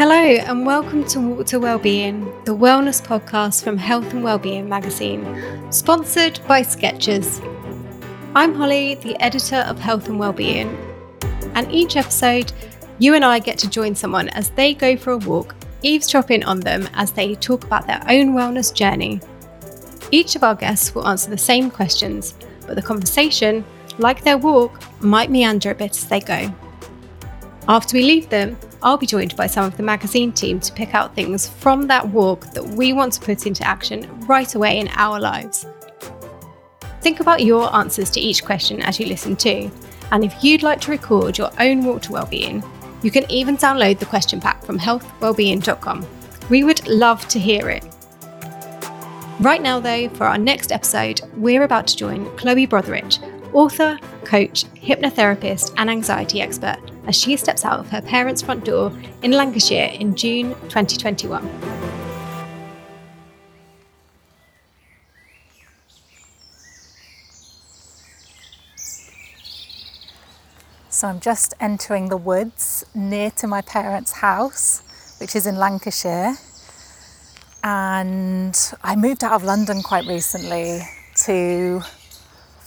Hello, and welcome to Walk to Wellbeing, the wellness podcast from Health and Wellbeing magazine, sponsored by Skechers. I'm Holly, the editor of Health and Wellbeing, and each episode, you and I get to join someone as they go for a walk, eavesdropping on them as they talk about their own wellness journey. Each of our guests will answer the same questions, but the conversation, like their walk, might meander a bit as they go. After we leave them, I'll be joined by some of the magazine team to pick out things from that walk that we want to put into action right away in our lives. Think about your answers to each question as you listen too, and if you'd like to record your own walk to wellbeing, you can even download the question pack from healthwellbeing.com. We would love to hear it. Right now, though, for our next episode, we're about to join Chloe Brotheridge, author, coach, hypnotherapist, and anxiety expert, as she steps out of her parents' front door in Lancashire in June 2021. So I'm just entering the woods near to my parents' house, which is in Lancashire. And I moved out of London quite recently to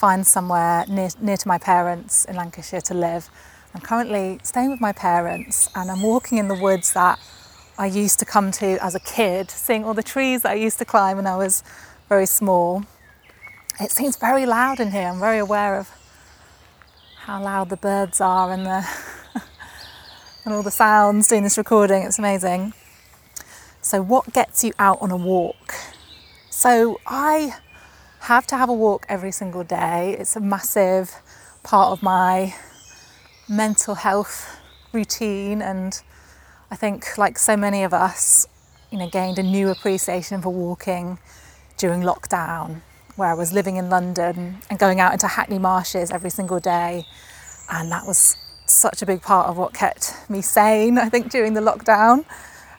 find somewhere near, near to my parents in Lancashire to live. I'm currently staying with my parents and I'm walking in the woods that I used to come to as a kid, seeing all the trees that I used to climb when I was very small. It seems very loud in here. I'm very aware of how loud the birds are and the and all the sounds doing this recording. It's amazing. So what gets you out on a walk? So I have to have a walk every single day. It's a massive part of my mental health routine and I think like so many of us, you know, gained a new appreciation for walking during lockdown where I was living in London and going out into Hackney Marshes every single day and that was such a big part of what kept me sane I think during the lockdown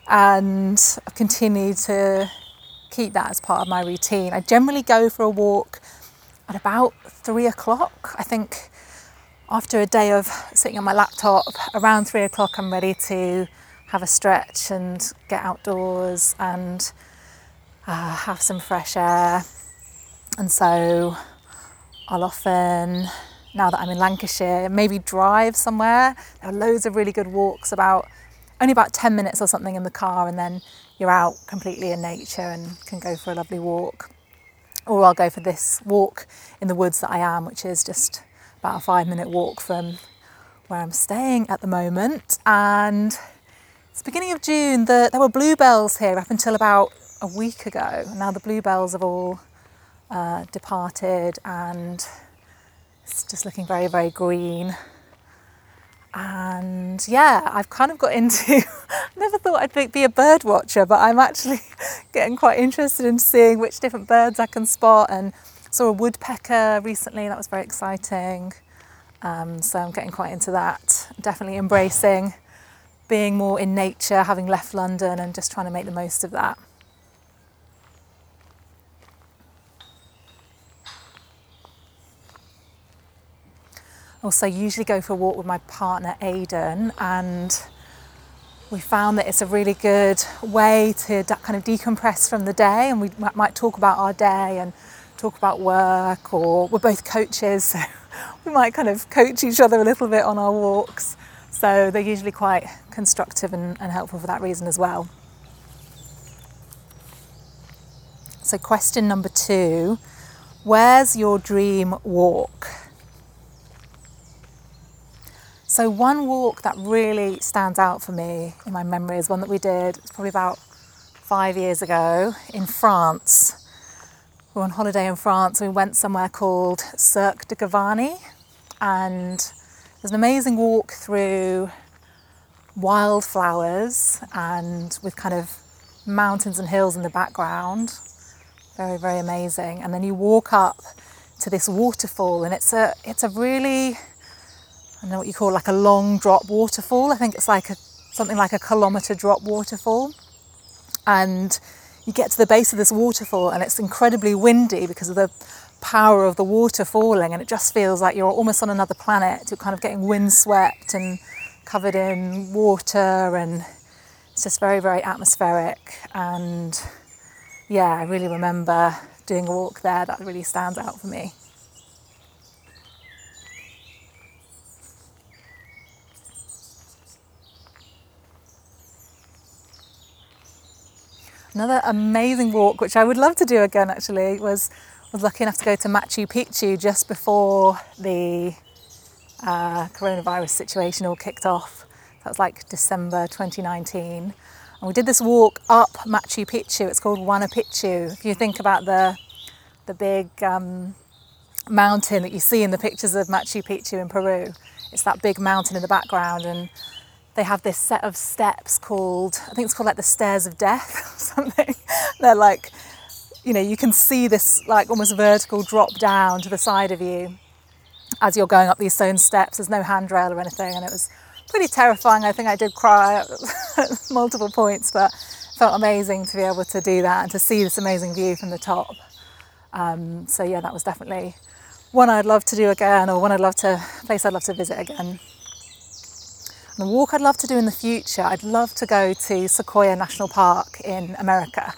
and I've continued to keep that as part of my routine. I generally go for a walk at about three o'clock. I think after a day of sitting on my laptop, around three o'clock, I'm ready to have a stretch and get outdoors and uh, have some fresh air. And so I'll often, now that I'm in Lancashire, maybe drive somewhere. There are loads of really good walks about only about 10 minutes or something in the car, and then you're out completely in nature and can go for a lovely walk. Or I'll go for this walk in the woods that I am, which is just about a five minute walk from where I'm staying at the moment. And it's beginning of June. The, there were bluebells here up until about a week ago. Now the bluebells have all uh, departed and it's just looking very, very green and yeah, I've kind of got into. never thought I'd be a bird watcher, but I'm actually getting quite interested in seeing which different birds I can spot. And saw a woodpecker recently. That was very exciting. Um, so I'm getting quite into that. Definitely embracing being more in nature, having left London, and just trying to make the most of that. Also usually go for a walk with my partner Aidan and we found that it's a really good way to kind of decompress from the day and we might talk about our day and talk about work or we're both coaches so we might kind of coach each other a little bit on our walks. So they're usually quite constructive and, and helpful for that reason as well. So question number two where's your dream walk so, one walk that really stands out for me in my memory is one that we did, it's probably about five years ago in France. We were on holiday in France we went somewhere called Cirque de Gavarnie. And was an amazing walk through wildflowers and with kind of mountains and hills in the background. Very, very amazing. And then you walk up to this waterfall and it's a it's a really Know what you call like a long drop waterfall. I think it's like a, something like a kilometre drop waterfall. And you get to the base of this waterfall and it's incredibly windy because of the power of the water falling and it just feels like you're almost on another planet. You're kind of getting windswept and covered in water and it's just very, very atmospheric. And yeah, I really remember doing a walk there that really stands out for me. Another amazing walk, which I would love to do again actually, was was lucky enough to go to Machu Picchu just before the uh, coronavirus situation all kicked off. That was like December 2019. And we did this walk up Machu Picchu. It's called Huayna Picchu. If you think about the the big um, mountain that you see in the pictures of Machu Picchu in Peru, it's that big mountain in the background, and they have this set of steps called, I think it's called like the Stairs of Death or something. They're like, you know, you can see this like almost vertical drop down to the side of you as you're going up these stone steps. There's no handrail or anything, and it was pretty terrifying. I think I did cry at multiple points, but felt amazing to be able to do that and to see this amazing view from the top. Um, so yeah, that was definitely one I'd love to do again, or one I'd love to place I'd love to visit again. And walk I'd love to do in the future, I'd love to go to Sequoia National Park in America.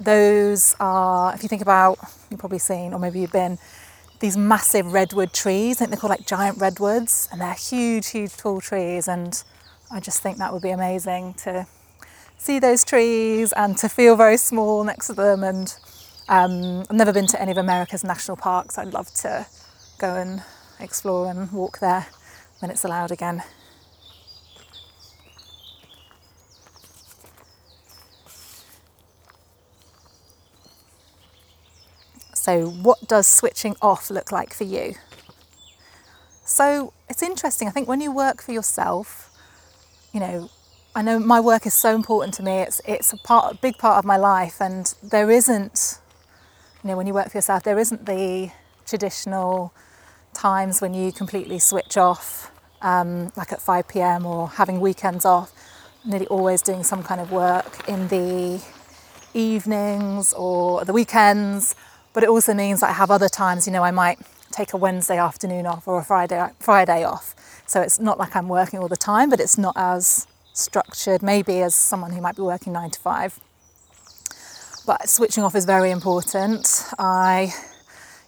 Those are, if you think about, you've probably seen, or maybe you've been, these massive redwood trees. I think they're called like giant redwoods, and they're huge, huge, tall trees. And I just think that would be amazing to see those trees and to feel very small next to them. And um, I've never been to any of America's national parks. I'd love to go and explore and walk there when it's allowed again. So, what does switching off look like for you? So, it's interesting. I think when you work for yourself, you know, I know my work is so important to me. It's it's a part, a big part of my life, and there isn't, you know, when you work for yourself, there isn't the traditional times when you completely switch off, um, like at 5 p.m. or having weekends off. Nearly always doing some kind of work in the evenings or the weekends but it also means that I have other times, you know, I might take a Wednesday afternoon off or a Friday Friday off. So it's not like I'm working all the time, but it's not as structured maybe as someone who might be working 9 to 5. But switching off is very important. I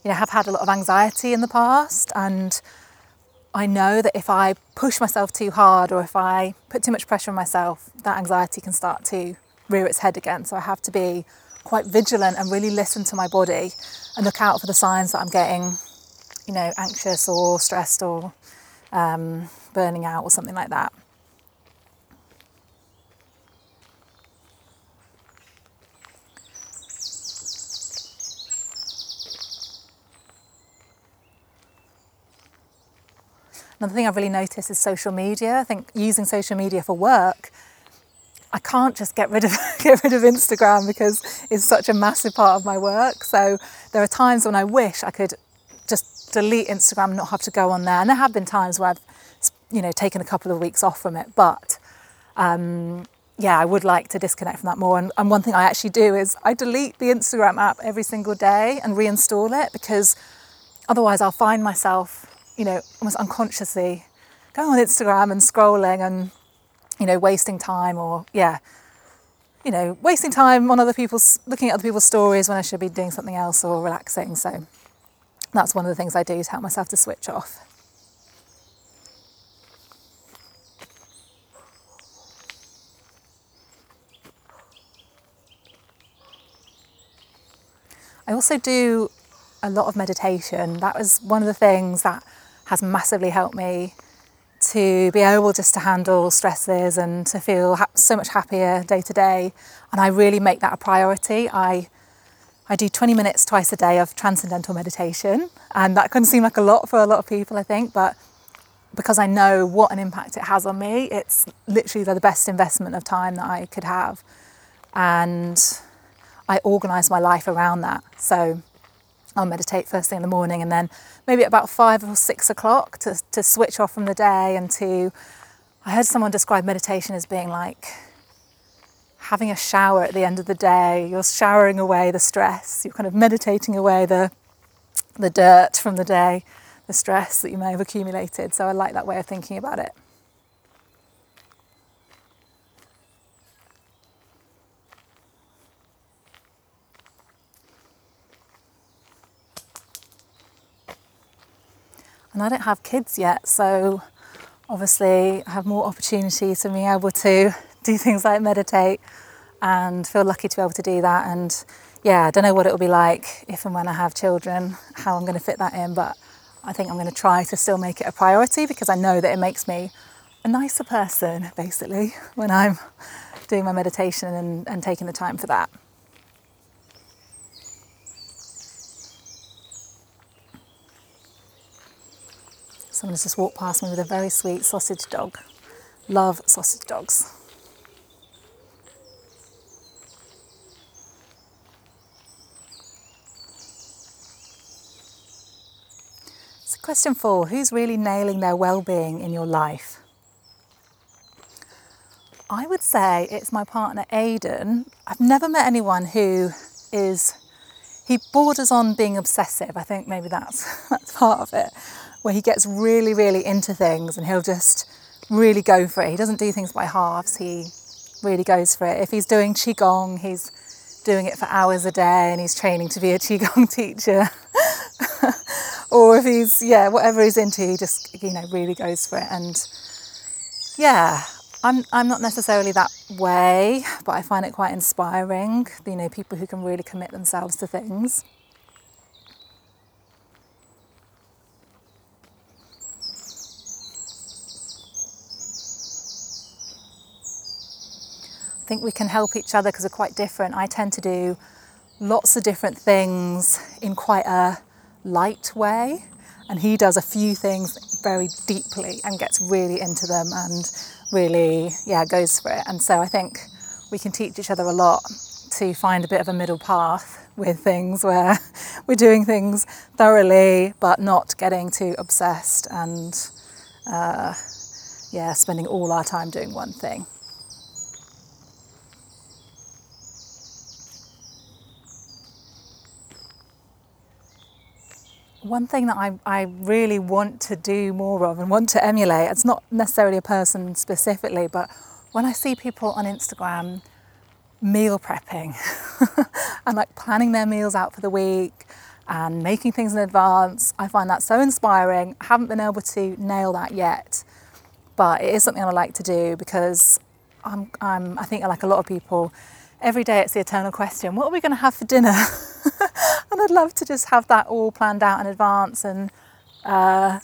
you know have had a lot of anxiety in the past and I know that if I push myself too hard or if I put too much pressure on myself, that anxiety can start to rear its head again. So I have to be quite vigilant and really listen to my body and look out for the signs that I'm getting, you know, anxious or stressed or um, burning out or something like that. Another thing I've really noticed is social media. I think using social media for work I can't just get rid of get rid of Instagram because it's such a massive part of my work. So there are times when I wish I could just delete Instagram and not have to go on there. And there have been times where I've you know taken a couple of weeks off from it, but um, yeah, I would like to disconnect from that more. And, and one thing I actually do is I delete the Instagram app every single day and reinstall it because otherwise I'll find myself, you know, almost unconsciously going on Instagram and scrolling and you know, wasting time or, yeah, you know, wasting time on other people's, looking at other people's stories when I should be doing something else or relaxing. So that's one of the things I do to help myself to switch off. I also do a lot of meditation. That was one of the things that has massively helped me to be able just to handle stresses and to feel ha- so much happier day to day. And I really make that a priority. I I do 20 minutes twice a day of transcendental meditation, and that can seem like a lot for a lot of people, I think, but because I know what an impact it has on me, it's literally the best investment of time that I could have. And I organise my life around that. So I'll meditate first thing in the morning and then maybe at about five or six o'clock to, to switch off from the day and to. I heard someone describe meditation as being like having a shower at the end of the day. You're showering away the stress, you're kind of meditating away the, the dirt from the day, the stress that you may have accumulated. So I like that way of thinking about it. And I don't have kids yet, so obviously I have more opportunity to be able to do things like meditate and feel lucky to be able to do that. And yeah, I don't know what it will be like if and when I have children, how I'm going to fit that in, but I think I'm going to try to still make it a priority because I know that it makes me a nicer person basically when I'm doing my meditation and, and taking the time for that. Someone has just walked past me with a very sweet sausage dog. Love sausage dogs. So, question four Who's really nailing their well being in your life? I would say it's my partner Aidan. I've never met anyone who is he borders on being obsessive. I think maybe that's that's part of it where he gets really, really into things and he'll just really go for it. He doesn't do things by halves, he really goes for it. If he's doing Qigong, he's doing it for hours a day and he's training to be a Qigong teacher. or if he's, yeah, whatever he's into, he just, you know, really goes for it. And yeah, I'm, I'm not necessarily that way, but I find it quite inspiring, you know, people who can really commit themselves to things. I think we can help each other because we're quite different. I tend to do lots of different things in quite a light way, and he does a few things very deeply and gets really into them and really, yeah, goes for it. And so I think we can teach each other a lot to find a bit of a middle path with things where we're doing things thoroughly but not getting too obsessed and, uh, yeah, spending all our time doing one thing. One thing that I, I really want to do more of and want to emulate, it's not necessarily a person specifically, but when I see people on Instagram meal prepping and like planning their meals out for the week and making things in advance, I find that so inspiring. I haven't been able to nail that yet, but it is something I like to do because I'm, I'm I think like a lot of people, every day it's the eternal question what are we going to have for dinner? and I'd love to just have that all planned out in advance and uh,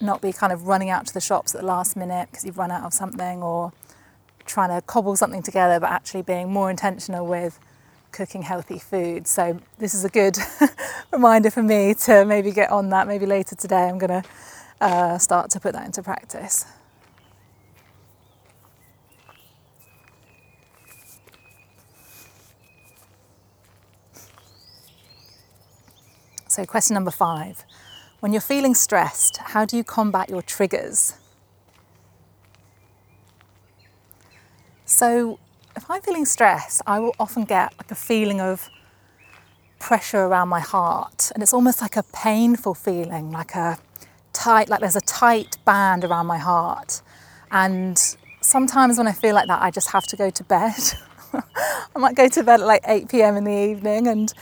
not be kind of running out to the shops at the last minute because you've run out of something or trying to cobble something together, but actually being more intentional with cooking healthy food. So, this is a good reminder for me to maybe get on that. Maybe later today, I'm going to uh, start to put that into practice. So, question number five When you're feeling stressed, how do you combat your triggers? So, if I'm feeling stressed, I will often get like a feeling of pressure around my heart, and it's almost like a painful feeling, like a tight, like there's a tight band around my heart. And sometimes when I feel like that, I just have to go to bed. I might go to bed at like 8 pm in the evening and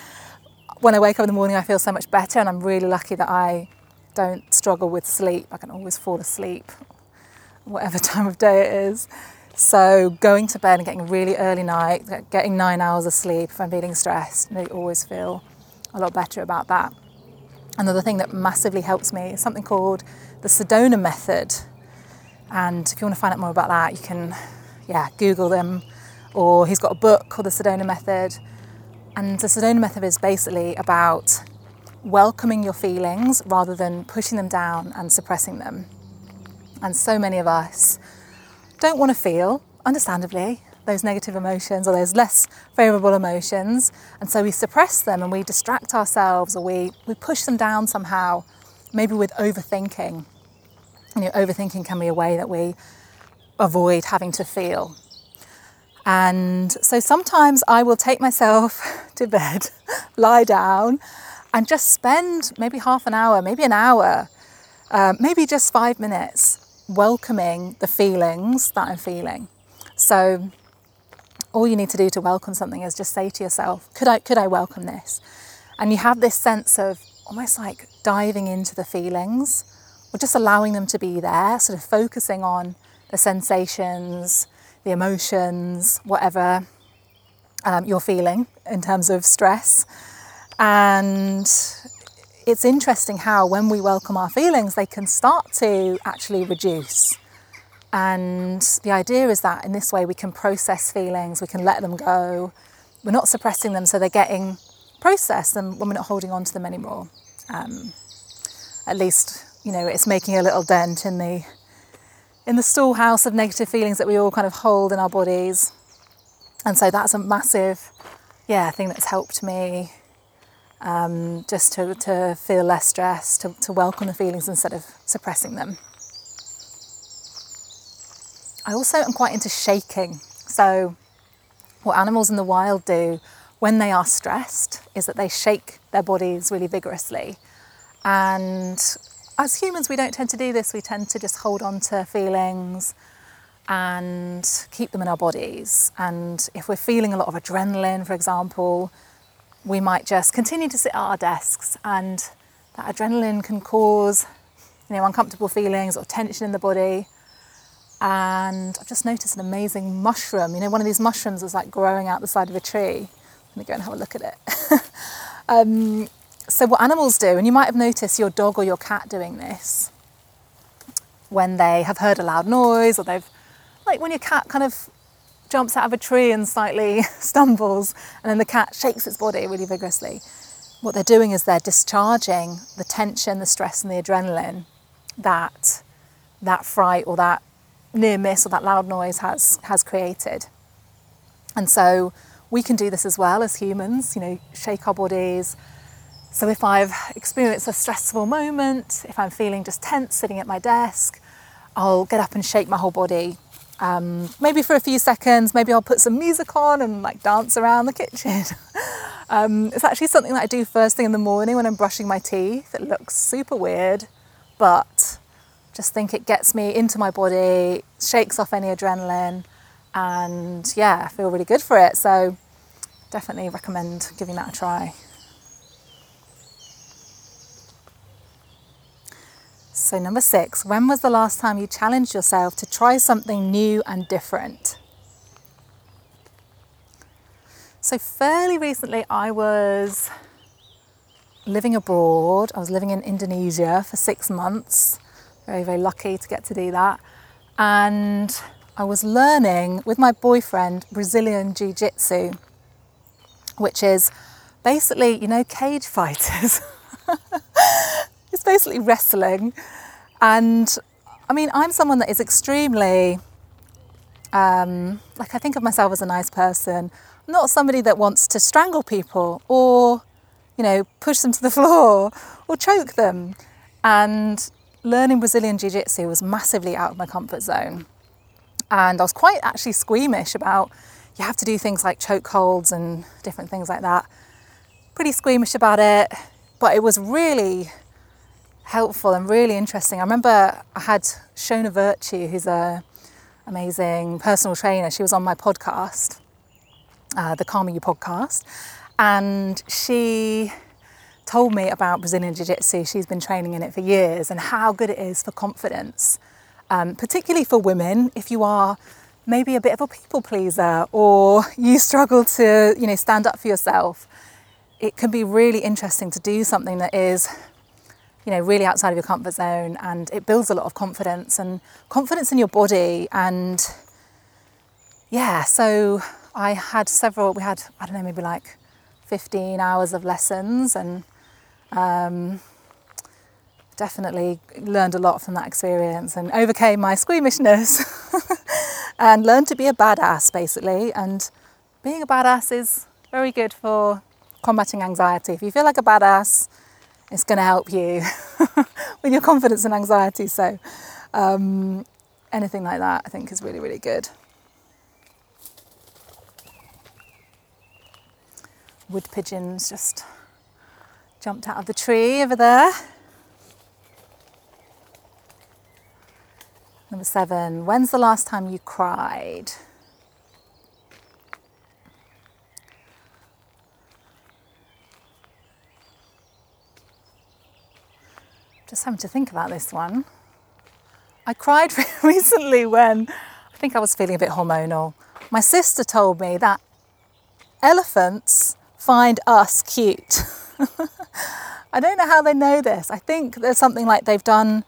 when I wake up in the morning, I feel so much better, and I'm really lucky that I don't struggle with sleep. I can always fall asleep, whatever time of day it is. So, going to bed and getting a really early night, getting nine hours of sleep if I'm feeling stressed, I always feel a lot better about that. Another thing that massively helps me is something called the Sedona method. And if you want to find out more about that, you can, yeah, Google them. Or he's got a book called the Sedona method and the Sedona method is basically about welcoming your feelings rather than pushing them down and suppressing them. And so many of us don't want to feel, understandably, those negative emotions or those less favourable emotions. And so we suppress them and we distract ourselves or we, we push them down somehow, maybe with overthinking. You know, overthinking can be a way that we avoid having to feel. And so sometimes I will take myself to bed, lie down, and just spend maybe half an hour, maybe an hour, uh, maybe just five minutes welcoming the feelings that I'm feeling. So all you need to do to welcome something is just say to yourself, could I, could I welcome this? And you have this sense of almost like diving into the feelings or just allowing them to be there, sort of focusing on the sensations, the emotions, whatever um, you're feeling in terms of stress. And it's interesting how, when we welcome our feelings, they can start to actually reduce. And the idea is that in this way we can process feelings, we can let them go. We're not suppressing them, so they're getting processed and when we're not holding on to them anymore. Um, at least, you know, it's making a little dent in the in the storehouse of negative feelings that we all kind of hold in our bodies. And so that's a massive, yeah, thing that's helped me um, just to, to feel less stressed, to, to welcome the feelings instead of suppressing them. I also am quite into shaking. So, what animals in the wild do when they are stressed is that they shake their bodies really vigorously. And as humans, we don't tend to do this. We tend to just hold on to feelings and keep them in our bodies. And if we're feeling a lot of adrenaline, for example, we might just continue to sit at our desks, and that adrenaline can cause, you know, uncomfortable feelings or tension in the body. And I've just noticed an amazing mushroom. You know, one of these mushrooms was like growing out the side of a tree. Let me go and have a look at it. um, so, what animals do, and you might have noticed your dog or your cat doing this when they have heard a loud noise or they've, like when your cat kind of jumps out of a tree and slightly stumbles, and then the cat shakes its body really vigorously. What they're doing is they're discharging the tension, the stress, and the adrenaline that that fright or that near miss or that loud noise has has created. And so we can do this as well as humans, you know, shake our bodies, so if I've experienced a stressful moment, if I'm feeling just tense sitting at my desk, I'll get up and shake my whole body. Um, maybe for a few seconds, maybe I'll put some music on and like dance around the kitchen. um, it's actually something that I do first thing in the morning when I'm brushing my teeth. It looks super weird, but just think it gets me into my body, shakes off any adrenaline, and yeah, I feel really good for it. So definitely recommend giving that a try. So, number six, when was the last time you challenged yourself to try something new and different? So, fairly recently, I was living abroad. I was living in Indonesia for six months. Very, very lucky to get to do that. And I was learning with my boyfriend Brazilian Jiu Jitsu, which is basically, you know, cage fighters. it's basically wrestling. And I mean, I'm someone that is extremely, um, like, I think of myself as a nice person. I'm not somebody that wants to strangle people or, you know, push them to the floor or choke them. And learning Brazilian Jiu Jitsu was massively out of my comfort zone. And I was quite actually squeamish about you have to do things like choke holds and different things like that. Pretty squeamish about it, but it was really helpful and really interesting. I remember I had Shona Vertue, who's a amazing personal trainer. She was on my podcast, uh, the Calmer You podcast, and she told me about Brazilian Jiu Jitsu. She's been training in it for years and how good it is for confidence, um, particularly for women. If you are maybe a bit of a people pleaser or you struggle to, you know, stand up for yourself, it can be really interesting to do something that is you know, really outside of your comfort zone and it builds a lot of confidence and confidence in your body. And yeah, so I had several, we had, I don't know, maybe like 15 hours of lessons and um, definitely learned a lot from that experience and overcame my squeamishness and learned to be a badass basically. And being a badass is very good for combating anxiety. If you feel like a badass, it's going to help you with your confidence and anxiety. So, um, anything like that, I think, is really, really good. Wood pigeons just jumped out of the tree over there. Number seven, when's the last time you cried? Just having to think about this one. I cried recently when I think I was feeling a bit hormonal. My sister told me that elephants find us cute. I don't know how they know this. I think there's something like they've done.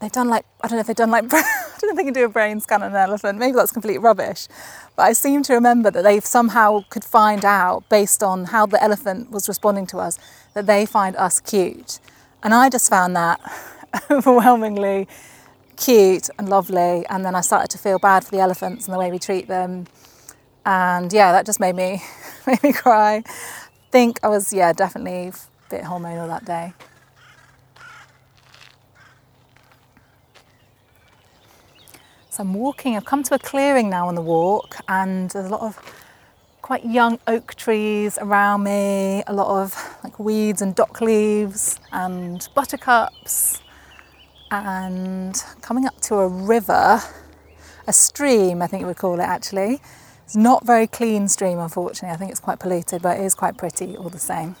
They've done like I don't know if they've done like I don't know if they can do a brain scan on an elephant. Maybe that's complete rubbish. But I seem to remember that they somehow could find out based on how the elephant was responding to us that they find us cute. And I just found that overwhelmingly cute and lovely. And then I started to feel bad for the elephants and the way we treat them. And yeah, that just made me made me cry. Think I was yeah definitely a bit hormonal that day. So I'm walking. I've come to a clearing now on the walk, and there's a lot of quite young oak trees around me. A lot of like weeds and dock leaves and buttercups and coming up to a river, a stream, I think you would call it actually. It's not very clean stream, unfortunately. I think it's quite polluted, but it is quite pretty all the same.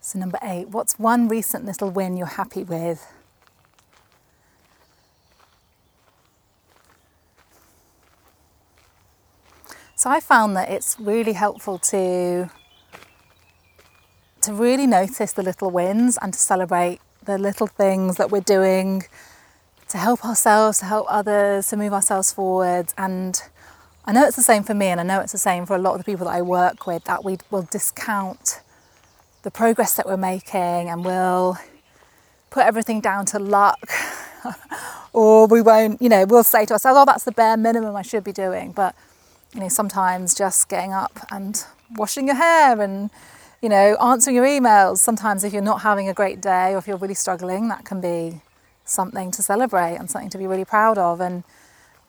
So, number eight, what's one recent little win you're happy with? So, I found that it's really helpful to to really notice the little wins and to celebrate the little things that we're doing to help ourselves, to help others, to move ourselves forward. And I know it's the same for me, and I know it's the same for a lot of the people that I work with that we will discount the progress that we're making and we'll put everything down to luck. or we won't, you know, we'll say to ourselves, oh, that's the bare minimum I should be doing. But, you know, sometimes just getting up and washing your hair and you know, answering your emails. Sometimes, if you're not having a great day or if you're really struggling, that can be something to celebrate and something to be really proud of. And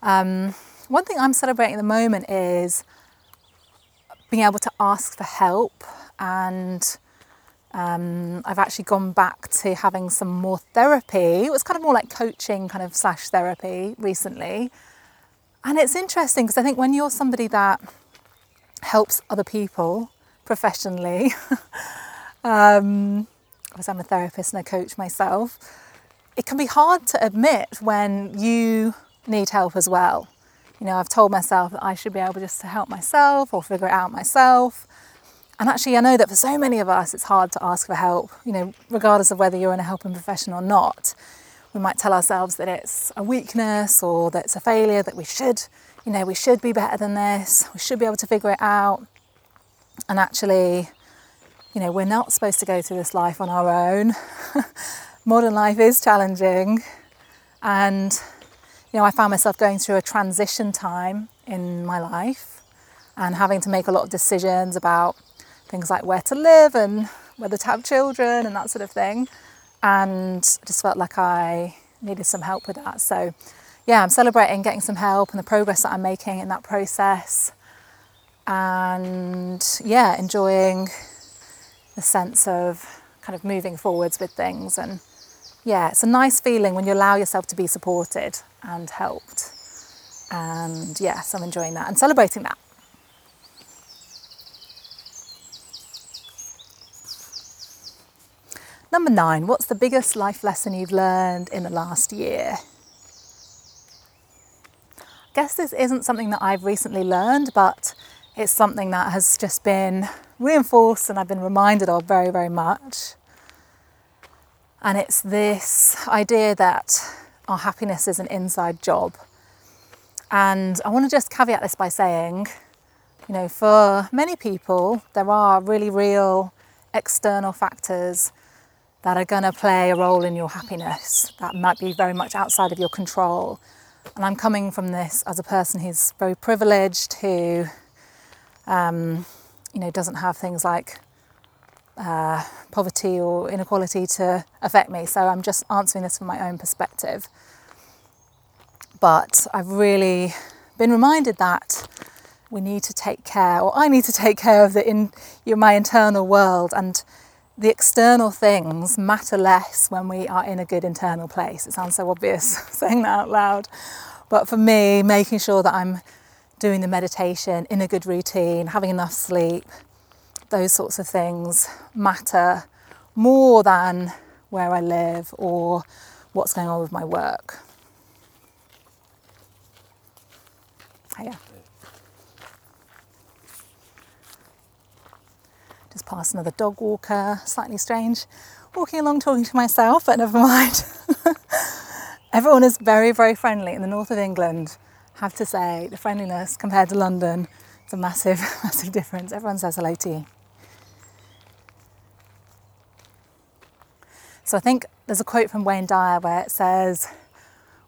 um, one thing I'm celebrating at the moment is being able to ask for help. And um, I've actually gone back to having some more therapy. It was kind of more like coaching, kind of slash therapy recently. And it's interesting because I think when you're somebody that helps other people, professionally. um, because I'm a therapist and a coach myself, it can be hard to admit when you need help as well. You know, I've told myself that I should be able just to help myself or figure it out myself. And actually, I know that for so many of us, it's hard to ask for help, you know, regardless of whether you're in a helping profession or not. We might tell ourselves that it's a weakness or that it's a failure, that we should, you know, we should be better than this, we should be able to figure it out. And actually, you know, we're not supposed to go through this life on our own. Modern life is challenging. And, you know, I found myself going through a transition time in my life and having to make a lot of decisions about things like where to live and whether to have children and that sort of thing. And just felt like I needed some help with that. So, yeah, I'm celebrating getting some help and the progress that I'm making in that process and yeah, enjoying the sense of kind of moving forwards with things. And yeah, it's a nice feeling when you allow yourself to be supported and helped. And yes, I'm enjoying that and celebrating that. Number nine, what's the biggest life lesson you've learned in the last year? I guess this isn't something that I've recently learned, but it's something that has just been reinforced and I've been reminded of very, very much. And it's this idea that our happiness is an inside job. And I want to just caveat this by saying, you know, for many people, there are really real external factors that are going to play a role in your happiness that might be very much outside of your control. And I'm coming from this as a person who's very privileged, who um, you know, doesn't have things like uh, poverty or inequality to affect me. So I'm just answering this from my own perspective. But I've really been reminded that we need to take care, or I need to take care of the in my internal world, and the external things matter less when we are in a good internal place. It sounds so obvious saying that out loud, but for me, making sure that I'm doing the meditation in a good routine, having enough sleep, those sorts of things matter more than where I live or what's going on with my work. Hiya. Just past another dog walker, slightly strange. Walking along talking to myself, but never mind. Everyone is very, very friendly in the north of England. Have to say, the friendliness compared to London, it's a massive, massive difference. Everyone says hello to you. So I think there's a quote from Wayne Dyer where it says,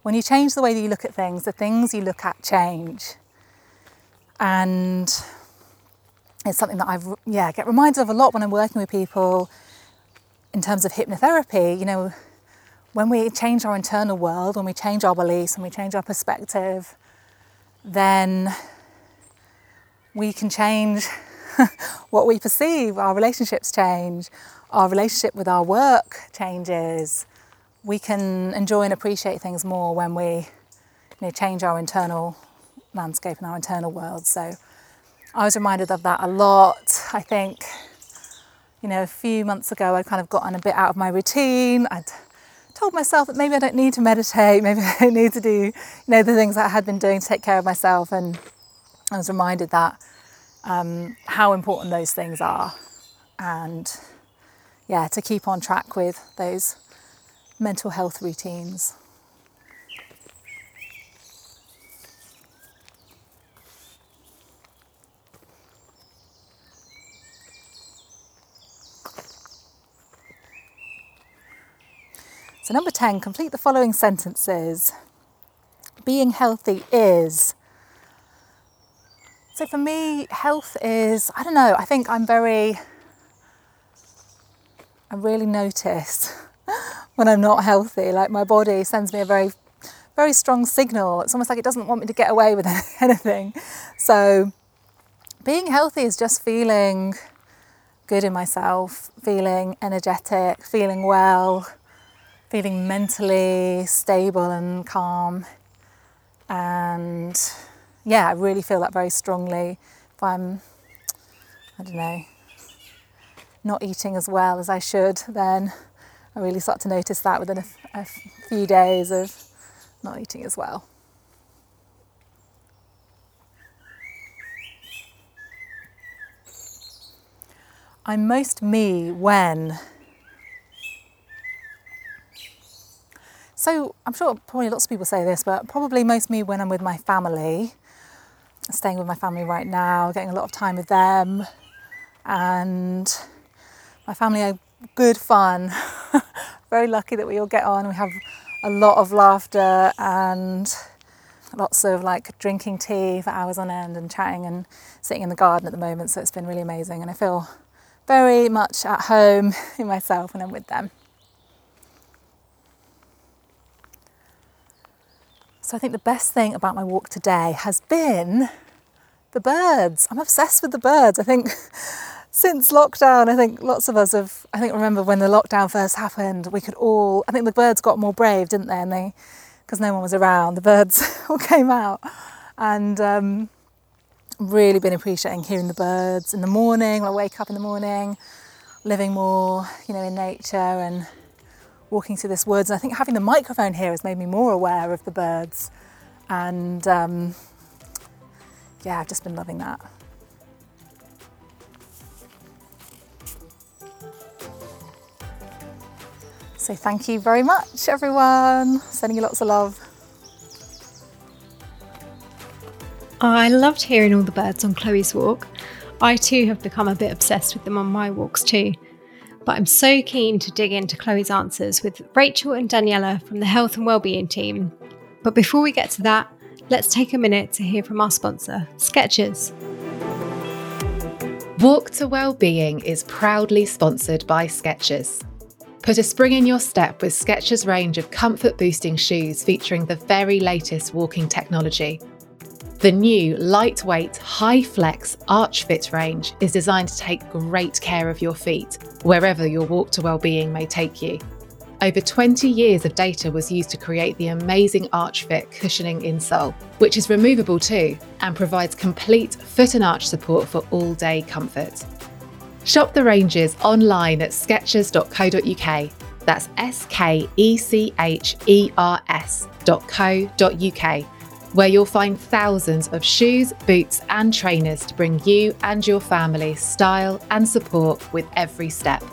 when you change the way that you look at things, the things you look at change. And it's something that I've yeah get reminded of a lot when I'm working with people in terms of hypnotherapy. You know, when we change our internal world, when we change our beliefs, when we change our perspective, then we can change what we perceive. Our relationships change. Our relationship with our work changes. We can enjoy and appreciate things more when we you know, change our internal landscape and our internal world. So I was reminded of that a lot. I think, you know, a few months ago, I'd kind of gotten a bit out of my routine. I'd told myself that maybe I don't need to meditate, maybe I don't need to do, you know, the things that I had been doing to take care of myself. And I was reminded that um, how important those things are. And yeah, to keep on track with those mental health routines. Number 10, complete the following sentences. Being healthy is. So, for me, health is, I don't know, I think I'm very, I really notice when I'm not healthy. Like, my body sends me a very, very strong signal. It's almost like it doesn't want me to get away with anything. So, being healthy is just feeling good in myself, feeling energetic, feeling well feeling mentally stable and calm. And yeah, I really feel that very strongly. If I'm, I don't know, not eating as well as I should, then I really start to notice that within a, a few days of not eating as well. I'm most me when So I'm sure probably lots of people say this, but probably most me when I'm with my family, staying with my family right now, getting a lot of time with them, and my family are good fun. Very lucky that we all get on. We have a lot of laughter and lots of like drinking tea for hours on end and chatting and sitting in the garden at the moment. So it's been really amazing, and I feel very much at home in myself when I'm with them. So I think the best thing about my walk today has been the birds. I'm obsessed with the birds. I think since lockdown, I think lots of us have, I think remember when the lockdown first happened, we could all, I think the birds got more brave, didn't they? And they, because no one was around, the birds all came out. And um, really been appreciating hearing the birds in the morning, when I wake up in the morning, living more, you know, in nature and walking through this woods. And I think having the microphone here has made me more aware of the birds. And um, yeah, I've just been loving that. So thank you very much, everyone. Sending you lots of love. I loved hearing all the birds on Chloe's walk. I too have become a bit obsessed with them on my walks too. But I'm so keen to dig into Chloe's answers with Rachel and Daniela from the Health and Wellbeing team. But before we get to that, let's take a minute to hear from our sponsor, Skechers. Walk to Wellbeing is proudly sponsored by Skechers. Put a spring in your step with Skechers' range of comfort boosting shoes featuring the very latest walking technology the new lightweight, high flex Arch Fit range is designed to take great care of your feet wherever your walk to well-being may take you. Over 20 years of data was used to create the amazing Arch Fit cushioning insole, which is removable too and provides complete foot and arch support for all day comfort. Shop the ranges online at skechers.co.uk. That's S K E C H E R S.co.uk, where you'll find thousands of shoes, boots, and trainers to bring you and your family style and support with every step.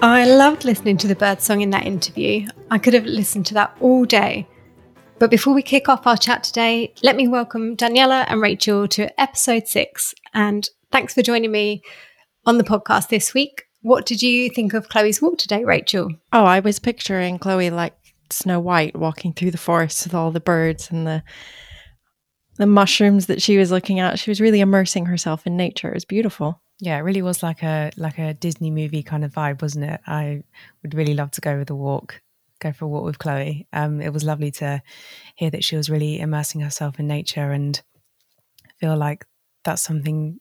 I loved listening to the bird song in that interview. I could have listened to that all day. But before we kick off our chat today, let me welcome Daniela and Rachel to episode six. And thanks for joining me on the podcast this week. What did you think of Chloe's walk today, Rachel? Oh, I was picturing Chloe like Snow White walking through the forest with all the birds and the the mushrooms that she was looking at. She was really immersing herself in nature. It was beautiful. Yeah, it really was like a like a Disney movie kind of vibe, wasn't it? I would really love to go with a walk, go for a walk with Chloe. Um, it was lovely to hear that she was really immersing herself in nature and feel like that's something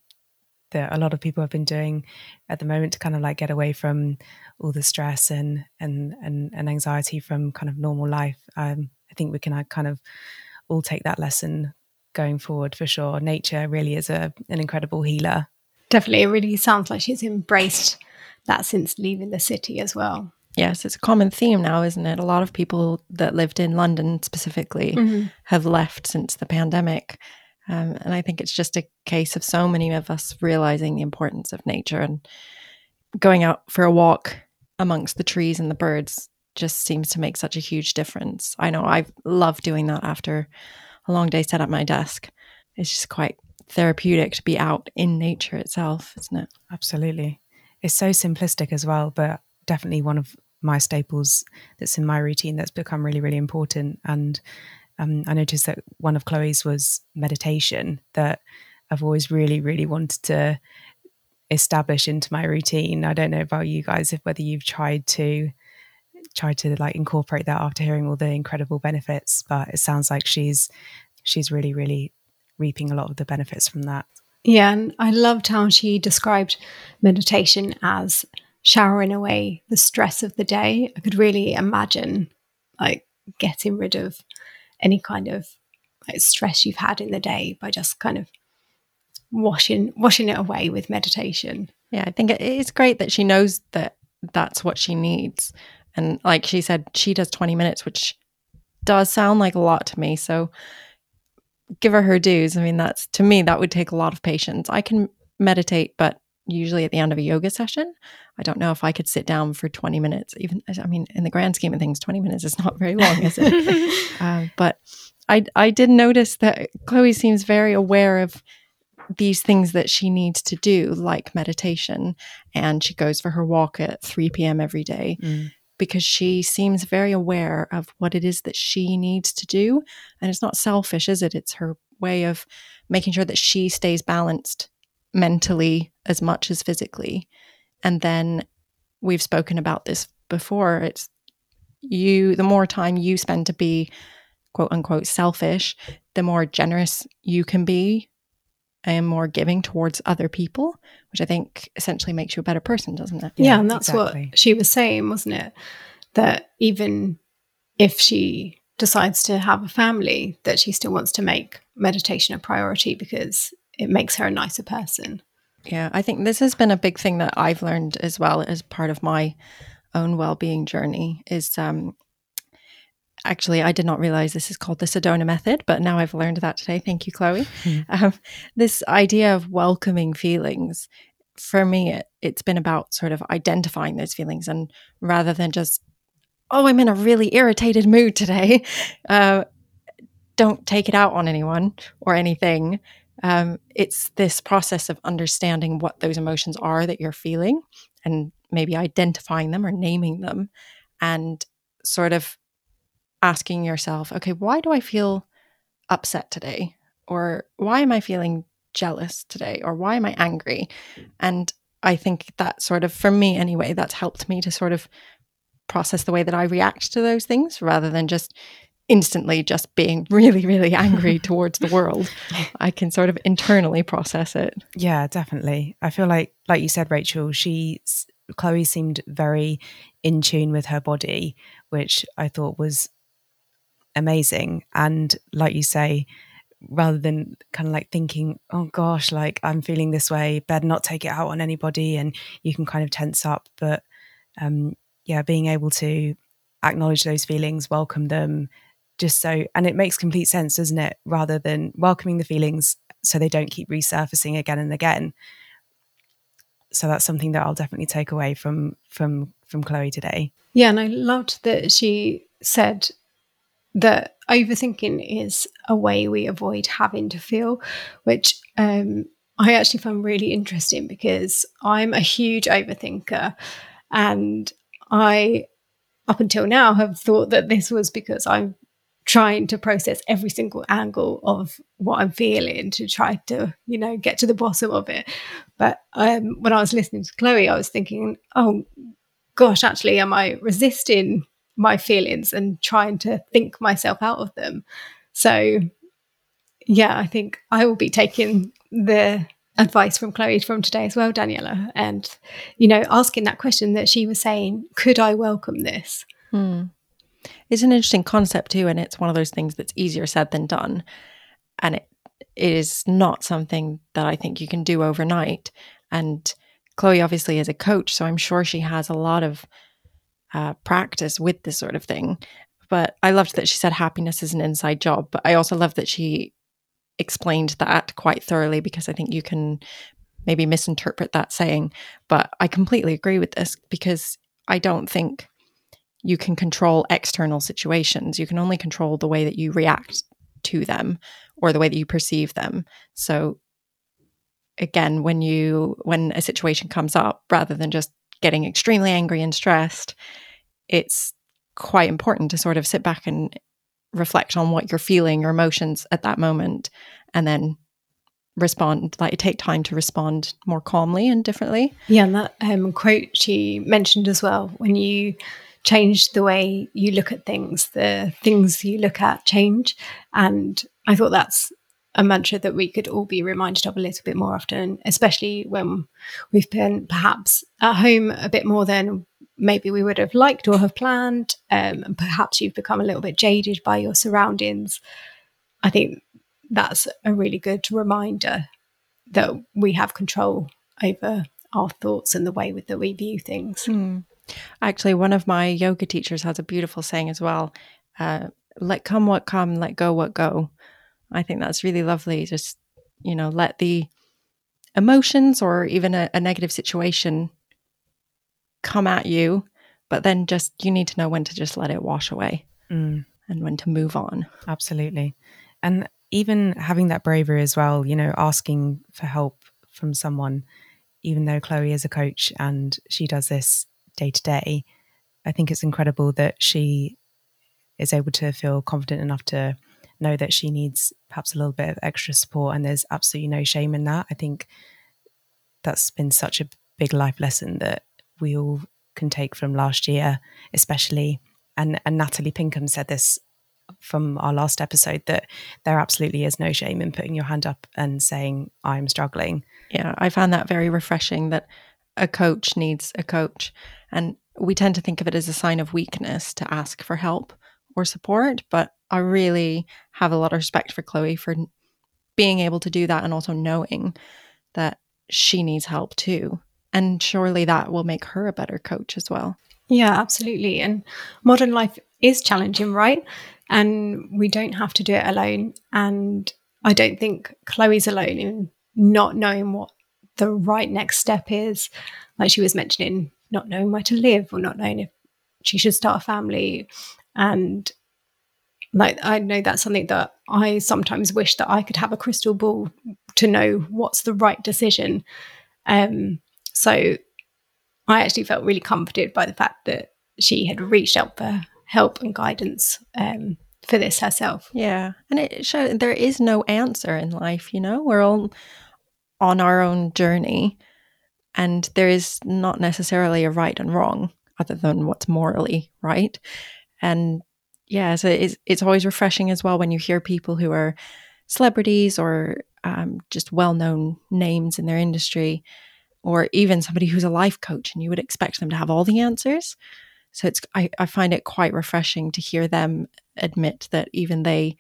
that a lot of people have been doing at the moment to kind of like get away from all the stress and and and, and anxiety from kind of normal life. Um, I think we can uh, kind of all take that lesson going forward for sure. Nature really is a an incredible healer Definitely. It really sounds like she's embraced that since leaving the city as well. Yes, it's a common theme now, isn't it? A lot of people that lived in London specifically mm-hmm. have left since the pandemic. Um, and I think it's just a case of so many of us realizing the importance of nature and going out for a walk amongst the trees and the birds just seems to make such a huge difference. I know I love doing that after a long day set at my desk. It's just quite therapeutic to be out in nature itself, isn't it? Absolutely. It's so simplistic as well, but definitely one of my staples that's in my routine that's become really, really important. And um, I noticed that one of Chloe's was meditation that I've always really, really wanted to establish into my routine. I don't know about you guys, if whether you've tried to tried to like incorporate that after hearing all the incredible benefits, but it sounds like she's she's really, really reaping a lot of the benefits from that. Yeah, and I loved how she described meditation as showering away the stress of the day. I could really imagine like getting rid of any kind of like stress you've had in the day by just kind of washing washing it away with meditation. Yeah, I think it is great that she knows that that's what she needs. And like she said, she does 20 minutes, which does sound like a lot to me. So give her her dues. I mean, that's to me, that would take a lot of patience. I can meditate, but usually at the end of a yoga session, I don't know if I could sit down for 20 minutes. Even, I mean, in the grand scheme of things, 20 minutes is not very long, is it? uh, but I, I did notice that Chloe seems very aware of these things that she needs to do, like meditation, and she goes for her walk at 3 p.m. every day. Mm because she seems very aware of what it is that she needs to do. And it's not selfish, is it? It's her way of making sure that she stays balanced mentally as much as physically. And then we've spoken about this before. It's you, the more time you spend to be quote unquote selfish, the more generous you can be and more giving towards other people, which I think essentially makes you a better person, doesn't it? Yeah, yeah and that's exactly. what she was saying, wasn't it? That even if she decides to have a family, that she still wants to make meditation a priority because it makes her a nicer person. Yeah, I think this has been a big thing that I've learned as well as part of my own well-being journey is um, actually, I did not realize this is called the Sedona method, but now I've learned that today. Thank you, Chloe. Mm. Um, this idea of welcoming feelings, for me, it, it's been about sort of identifying those feelings and rather than just, oh, I'm in a really irritated mood today, uh, don't take it out on anyone or anything. Um, it's this process of understanding what those emotions are that you're feeling and maybe identifying them or naming them and sort of asking yourself, okay, why do I feel upset today? Or why am I feeling jealous today? Or why am I angry? And I think that sort of, for me anyway, that's helped me to sort of process the way that I react to those things rather than just instantly just being really, really angry towards the world. I can sort of internally process it. Yeah, definitely. I feel like, like you said, Rachel, she, Chloe seemed very in tune with her body, which I thought was amazing. And like you say, rather than kind of like thinking, oh gosh, like I'm feeling this way, better not take it out on anybody. And you can kind of tense up. But um, yeah, being able to acknowledge those feelings, welcome them, just so, and it makes complete sense, doesn't it? Rather than welcoming the feelings so they don't keep resurfacing again and again. So that's something that I'll definitely take away from from from Chloe today. Yeah, and I loved that she said that overthinking is a way we avoid having to feel, which um, I actually found really interesting because I'm a huge overthinker. And I, up until now, have thought that this was because I'm trying to process every single angle of what I'm feeling to try to, you know, get to the bottom of it. But um, when I was listening to Chloe, I was thinking, oh gosh, actually, am I resisting my feelings and trying to think myself out of them. So, yeah, I think I will be taking the advice from Chloe from today as well, Daniela, and you know, asking that question that she was saying, could I welcome this? Hmm. It's an interesting concept too, and it's one of those things that's easier said than done, and it, it is not something that I think you can do overnight. And Chloe obviously is a coach, so I'm sure she has a lot of uh, practice with this sort of thing. But I loved that she said happiness is an inside job. But I also love that she explained that quite thoroughly because I think you can maybe misinterpret that saying. But I completely agree with this because I don't think you can control external situations. You can only control the way that you react to them or the way that you perceive them. So again, when you when a situation comes up, rather than just getting extremely angry and stressed, it's quite important to sort of sit back and reflect on what you're feeling, your emotions at that moment, and then respond like take time to respond more calmly and differently yeah and that um, quote she mentioned as well when you change the way you look at things the things you look at change and i thought that's a mantra that we could all be reminded of a little bit more often, especially when we've been perhaps at home a bit more than maybe we would have liked or have planned. Um, and perhaps you've become a little bit jaded by your surroundings. I think that's a really good reminder that we have control over our thoughts and the way with that we view things. Hmm. Actually, one of my yoga teachers has a beautiful saying as well uh, let come what come, let go what go. I think that's really lovely. Just, you know, let the emotions or even a, a negative situation come at you, but then just you need to know when to just let it wash away mm. and when to move on. Absolutely. And even having that bravery as well, you know, asking for help from someone, even though Chloe is a coach and she does this day to day, I think it's incredible that she is able to feel confident enough to know that she needs perhaps a little bit of extra support and there's absolutely no shame in that. I think that's been such a big life lesson that we all can take from last year especially and and natalie pinkham said this from our last episode that there absolutely is no shame in putting your hand up and saying i'm struggling. Yeah i found that very refreshing that a coach needs a coach and we tend to think of it as a sign of weakness to ask for help or support but I really have a lot of respect for Chloe for being able to do that and also knowing that she needs help too. And surely that will make her a better coach as well. Yeah, absolutely. And modern life is challenging, right? And we don't have to do it alone. And I don't think Chloe's alone in not knowing what the right next step is. Like she was mentioning, not knowing where to live or not knowing if she should start a family. And like I know that's something that I sometimes wish that I could have a crystal ball to know what's the right decision. Um, so I actually felt really comforted by the fact that she had reached out for help and guidance um, for this herself. Yeah, and it shows there is no answer in life. You know, we're all on our own journey, and there is not necessarily a right and wrong, other than what's morally right. And yeah, so it's it's always refreshing as well when you hear people who are celebrities or um, just well known names in their industry, or even somebody who's a life coach, and you would expect them to have all the answers. So it's I, I find it quite refreshing to hear them admit that even they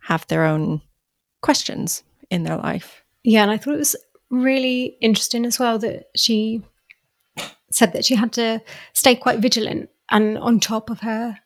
have their own questions in their life. Yeah, and I thought it was really interesting as well that she said that she had to stay quite vigilant and on top of her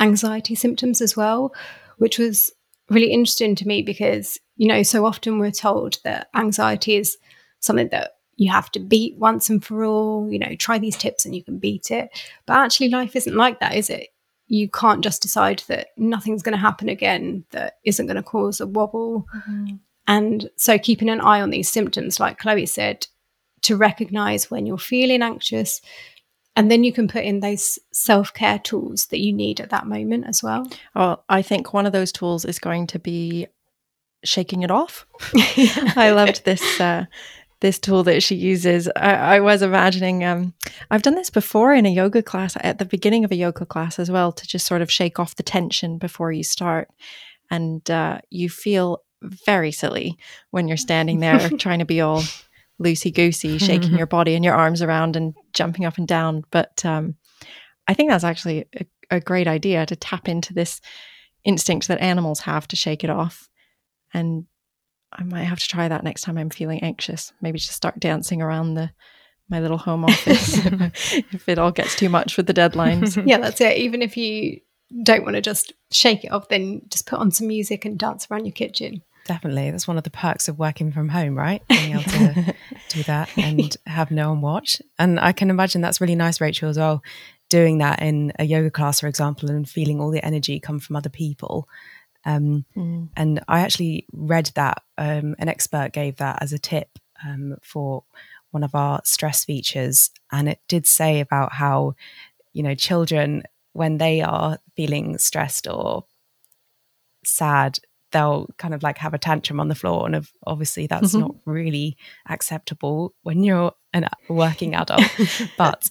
anxiety symptoms as well, which was really interesting to me because, you know, so often we're told that anxiety is something that you have to beat once and for all, you know, try these tips and you can beat it. But actually, life isn't like that, is it? You can't just decide that nothing's going to happen again that isn't going to cause a wobble. Mm-hmm. And so, keeping an eye on these symptoms, like Chloe said, to recognize when you're feeling anxious, and then you can put in those self care tools that you need at that moment as well. Well, I think one of those tools is going to be shaking it off. I loved this. Uh, this tool that she uses. I, I was imagining, um, I've done this before in a yoga class at the beginning of a yoga class as well to just sort of shake off the tension before you start. And uh, you feel very silly when you're standing there trying to be all loosey goosey, shaking your body and your arms around and jumping up and down. But um, I think that's actually a, a great idea to tap into this instinct that animals have to shake it off and I might have to try that next time I'm feeling anxious. Maybe just start dancing around the my little home office if it all gets too much with the deadlines. yeah, that's it. Even if you don't want to just shake it off, then just put on some music and dance around your kitchen. Definitely. That's one of the perks of working from home, right? Being able to do that and have no one watch. And I can imagine that's really nice, Rachel, as well, doing that in a yoga class, for example, and feeling all the energy come from other people. Um, mm. And I actually read that um, an expert gave that as a tip um, for one of our stress features. And it did say about how, you know, children, when they are feeling stressed or sad, they'll kind of like have a tantrum on the floor. And obviously, that's mm-hmm. not really acceptable when you're a working adult. but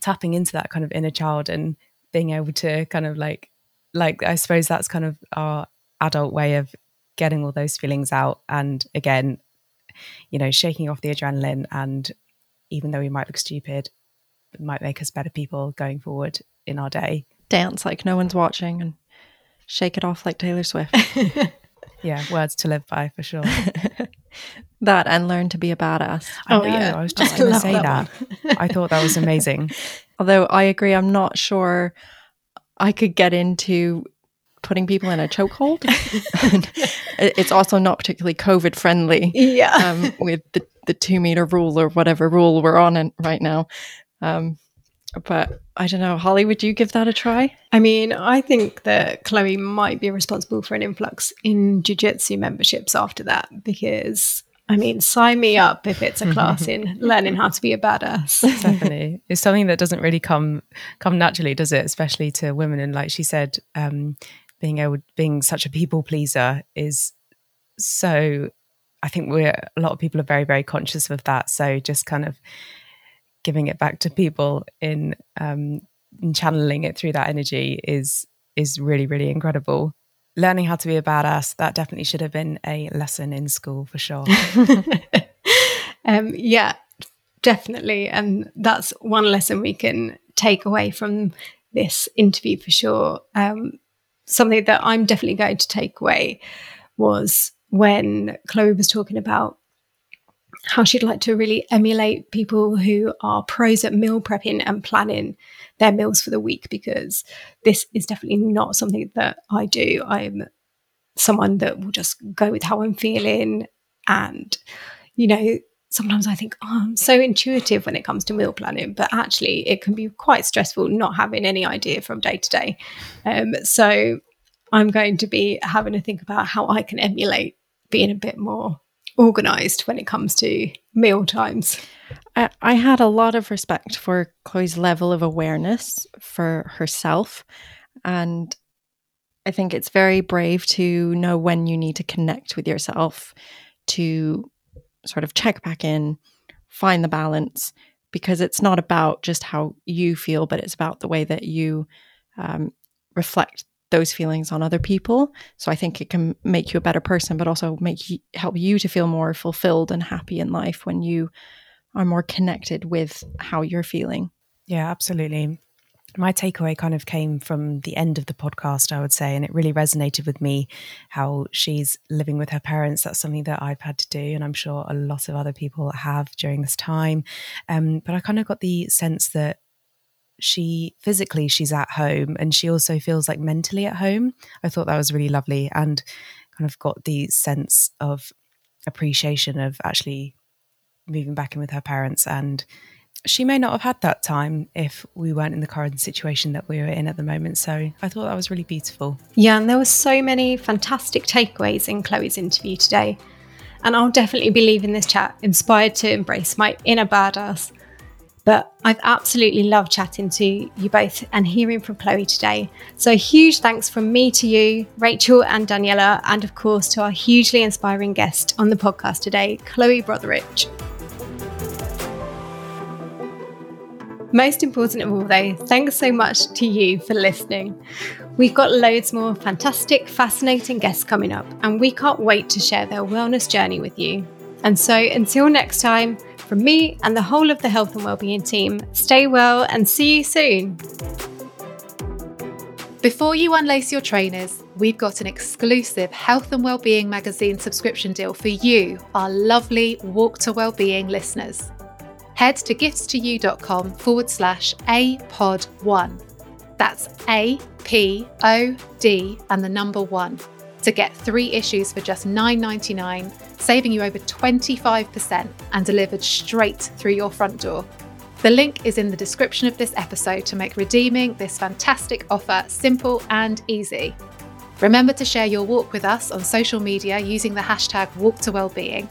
tapping into that kind of inner child and being able to kind of like like I suppose that's kind of our adult way of getting all those feelings out. And again, you know, shaking off the adrenaline. And even though we might look stupid, it might make us better people going forward in our day. Dance like no one's watching and shake it off like Taylor Swift. yeah, words to live by for sure. that and learn to be a badass. I oh know, yeah, I was just going to say that. that. I thought that was amazing. Although I agree, I'm not sure I could get into putting people in a chokehold. it's also not particularly COVID friendly. Yeah. Um, with the, the two meter rule or whatever rule we're on in, right now. Um, but I don't know, Holly, would you give that a try? I mean, I think that Chloe might be responsible for an influx in jiu-jitsu memberships after that because I mean, sign me up if it's a class in learning how to be a badass. Definitely, it's something that doesn't really come come naturally, does it? Especially to women. And like she said, um, being able being such a people pleaser is so. I think we're a lot of people are very very conscious of that. So just kind of giving it back to people in um, in channeling it through that energy is is really really incredible learning how to be a badass, that definitely should have been a lesson in school for sure. um, yeah, definitely. And that's one lesson we can take away from this interview for sure. Um, something that I'm definitely going to take away was when Chloe was talking about how she'd like to really emulate people who are pros at meal prepping and planning their meals for the week because this is definitely not something that I do. I'm someone that will just go with how I'm feeling. And, you know, sometimes I think, oh, I'm so intuitive when it comes to meal planning, but actually it can be quite stressful not having any idea from day to day. Um, so I'm going to be having to think about how I can emulate being a bit more organized when it comes to meal times. I, I had a lot of respect for Chloe's level of awareness for herself. And I think it's very brave to know when you need to connect with yourself to sort of check back in, find the balance, because it's not about just how you feel, but it's about the way that you um, reflect those feelings on other people. So I think it can make you a better person, but also make you, help you to feel more fulfilled and happy in life when you are more connected with how you're feeling. Yeah, absolutely. my takeaway kind of came from the end of the podcast, I would say, and it really resonated with me how she's living with her parents. That's something that I've had to do, and I'm sure a lot of other people have during this time. Um, but I kind of got the sense that she physically she's at home and she also feels like mentally at home. I thought that was really lovely and kind of got the sense of appreciation of actually moving back in with her parents and she may not have had that time if we weren't in the current situation that we were in at the moment. So I thought that was really beautiful. Yeah, and there were so many fantastic takeaways in Chloe's interview today. And I'll definitely be leaving this chat inspired to embrace my inner badass. But I've absolutely loved chatting to you both and hearing from Chloe today. So, huge thanks from me to you, Rachel and Daniela, and of course to our hugely inspiring guest on the podcast today, Chloe Brotheridge. Most important of all, though, thanks so much to you for listening. We've got loads more fantastic, fascinating guests coming up, and we can't wait to share their wellness journey with you. And so, until next time, from me and the whole of the health and wellbeing team, stay well and see you soon. Before you unlace your trainers, we've got an exclusive Health and Wellbeing magazine subscription deal for you, our lovely Walk to Wellbeing listeners head to giftstoyou.com forward slash APOD1. That's A P O D and the number one to get three issues for just $9.99, saving you over 25% and delivered straight through your front door. The link is in the description of this episode to make redeeming this fantastic offer simple and easy. Remember to share your walk with us on social media using the hashtag WalkToWellbeing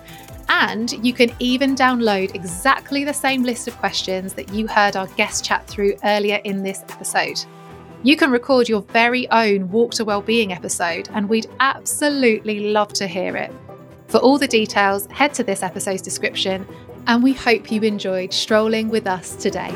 and you can even download exactly the same list of questions that you heard our guest chat through earlier in this episode. You can record your very own Walk to Wellbeing episode, and we'd absolutely love to hear it. For all the details, head to this episode's description, and we hope you enjoyed strolling with us today.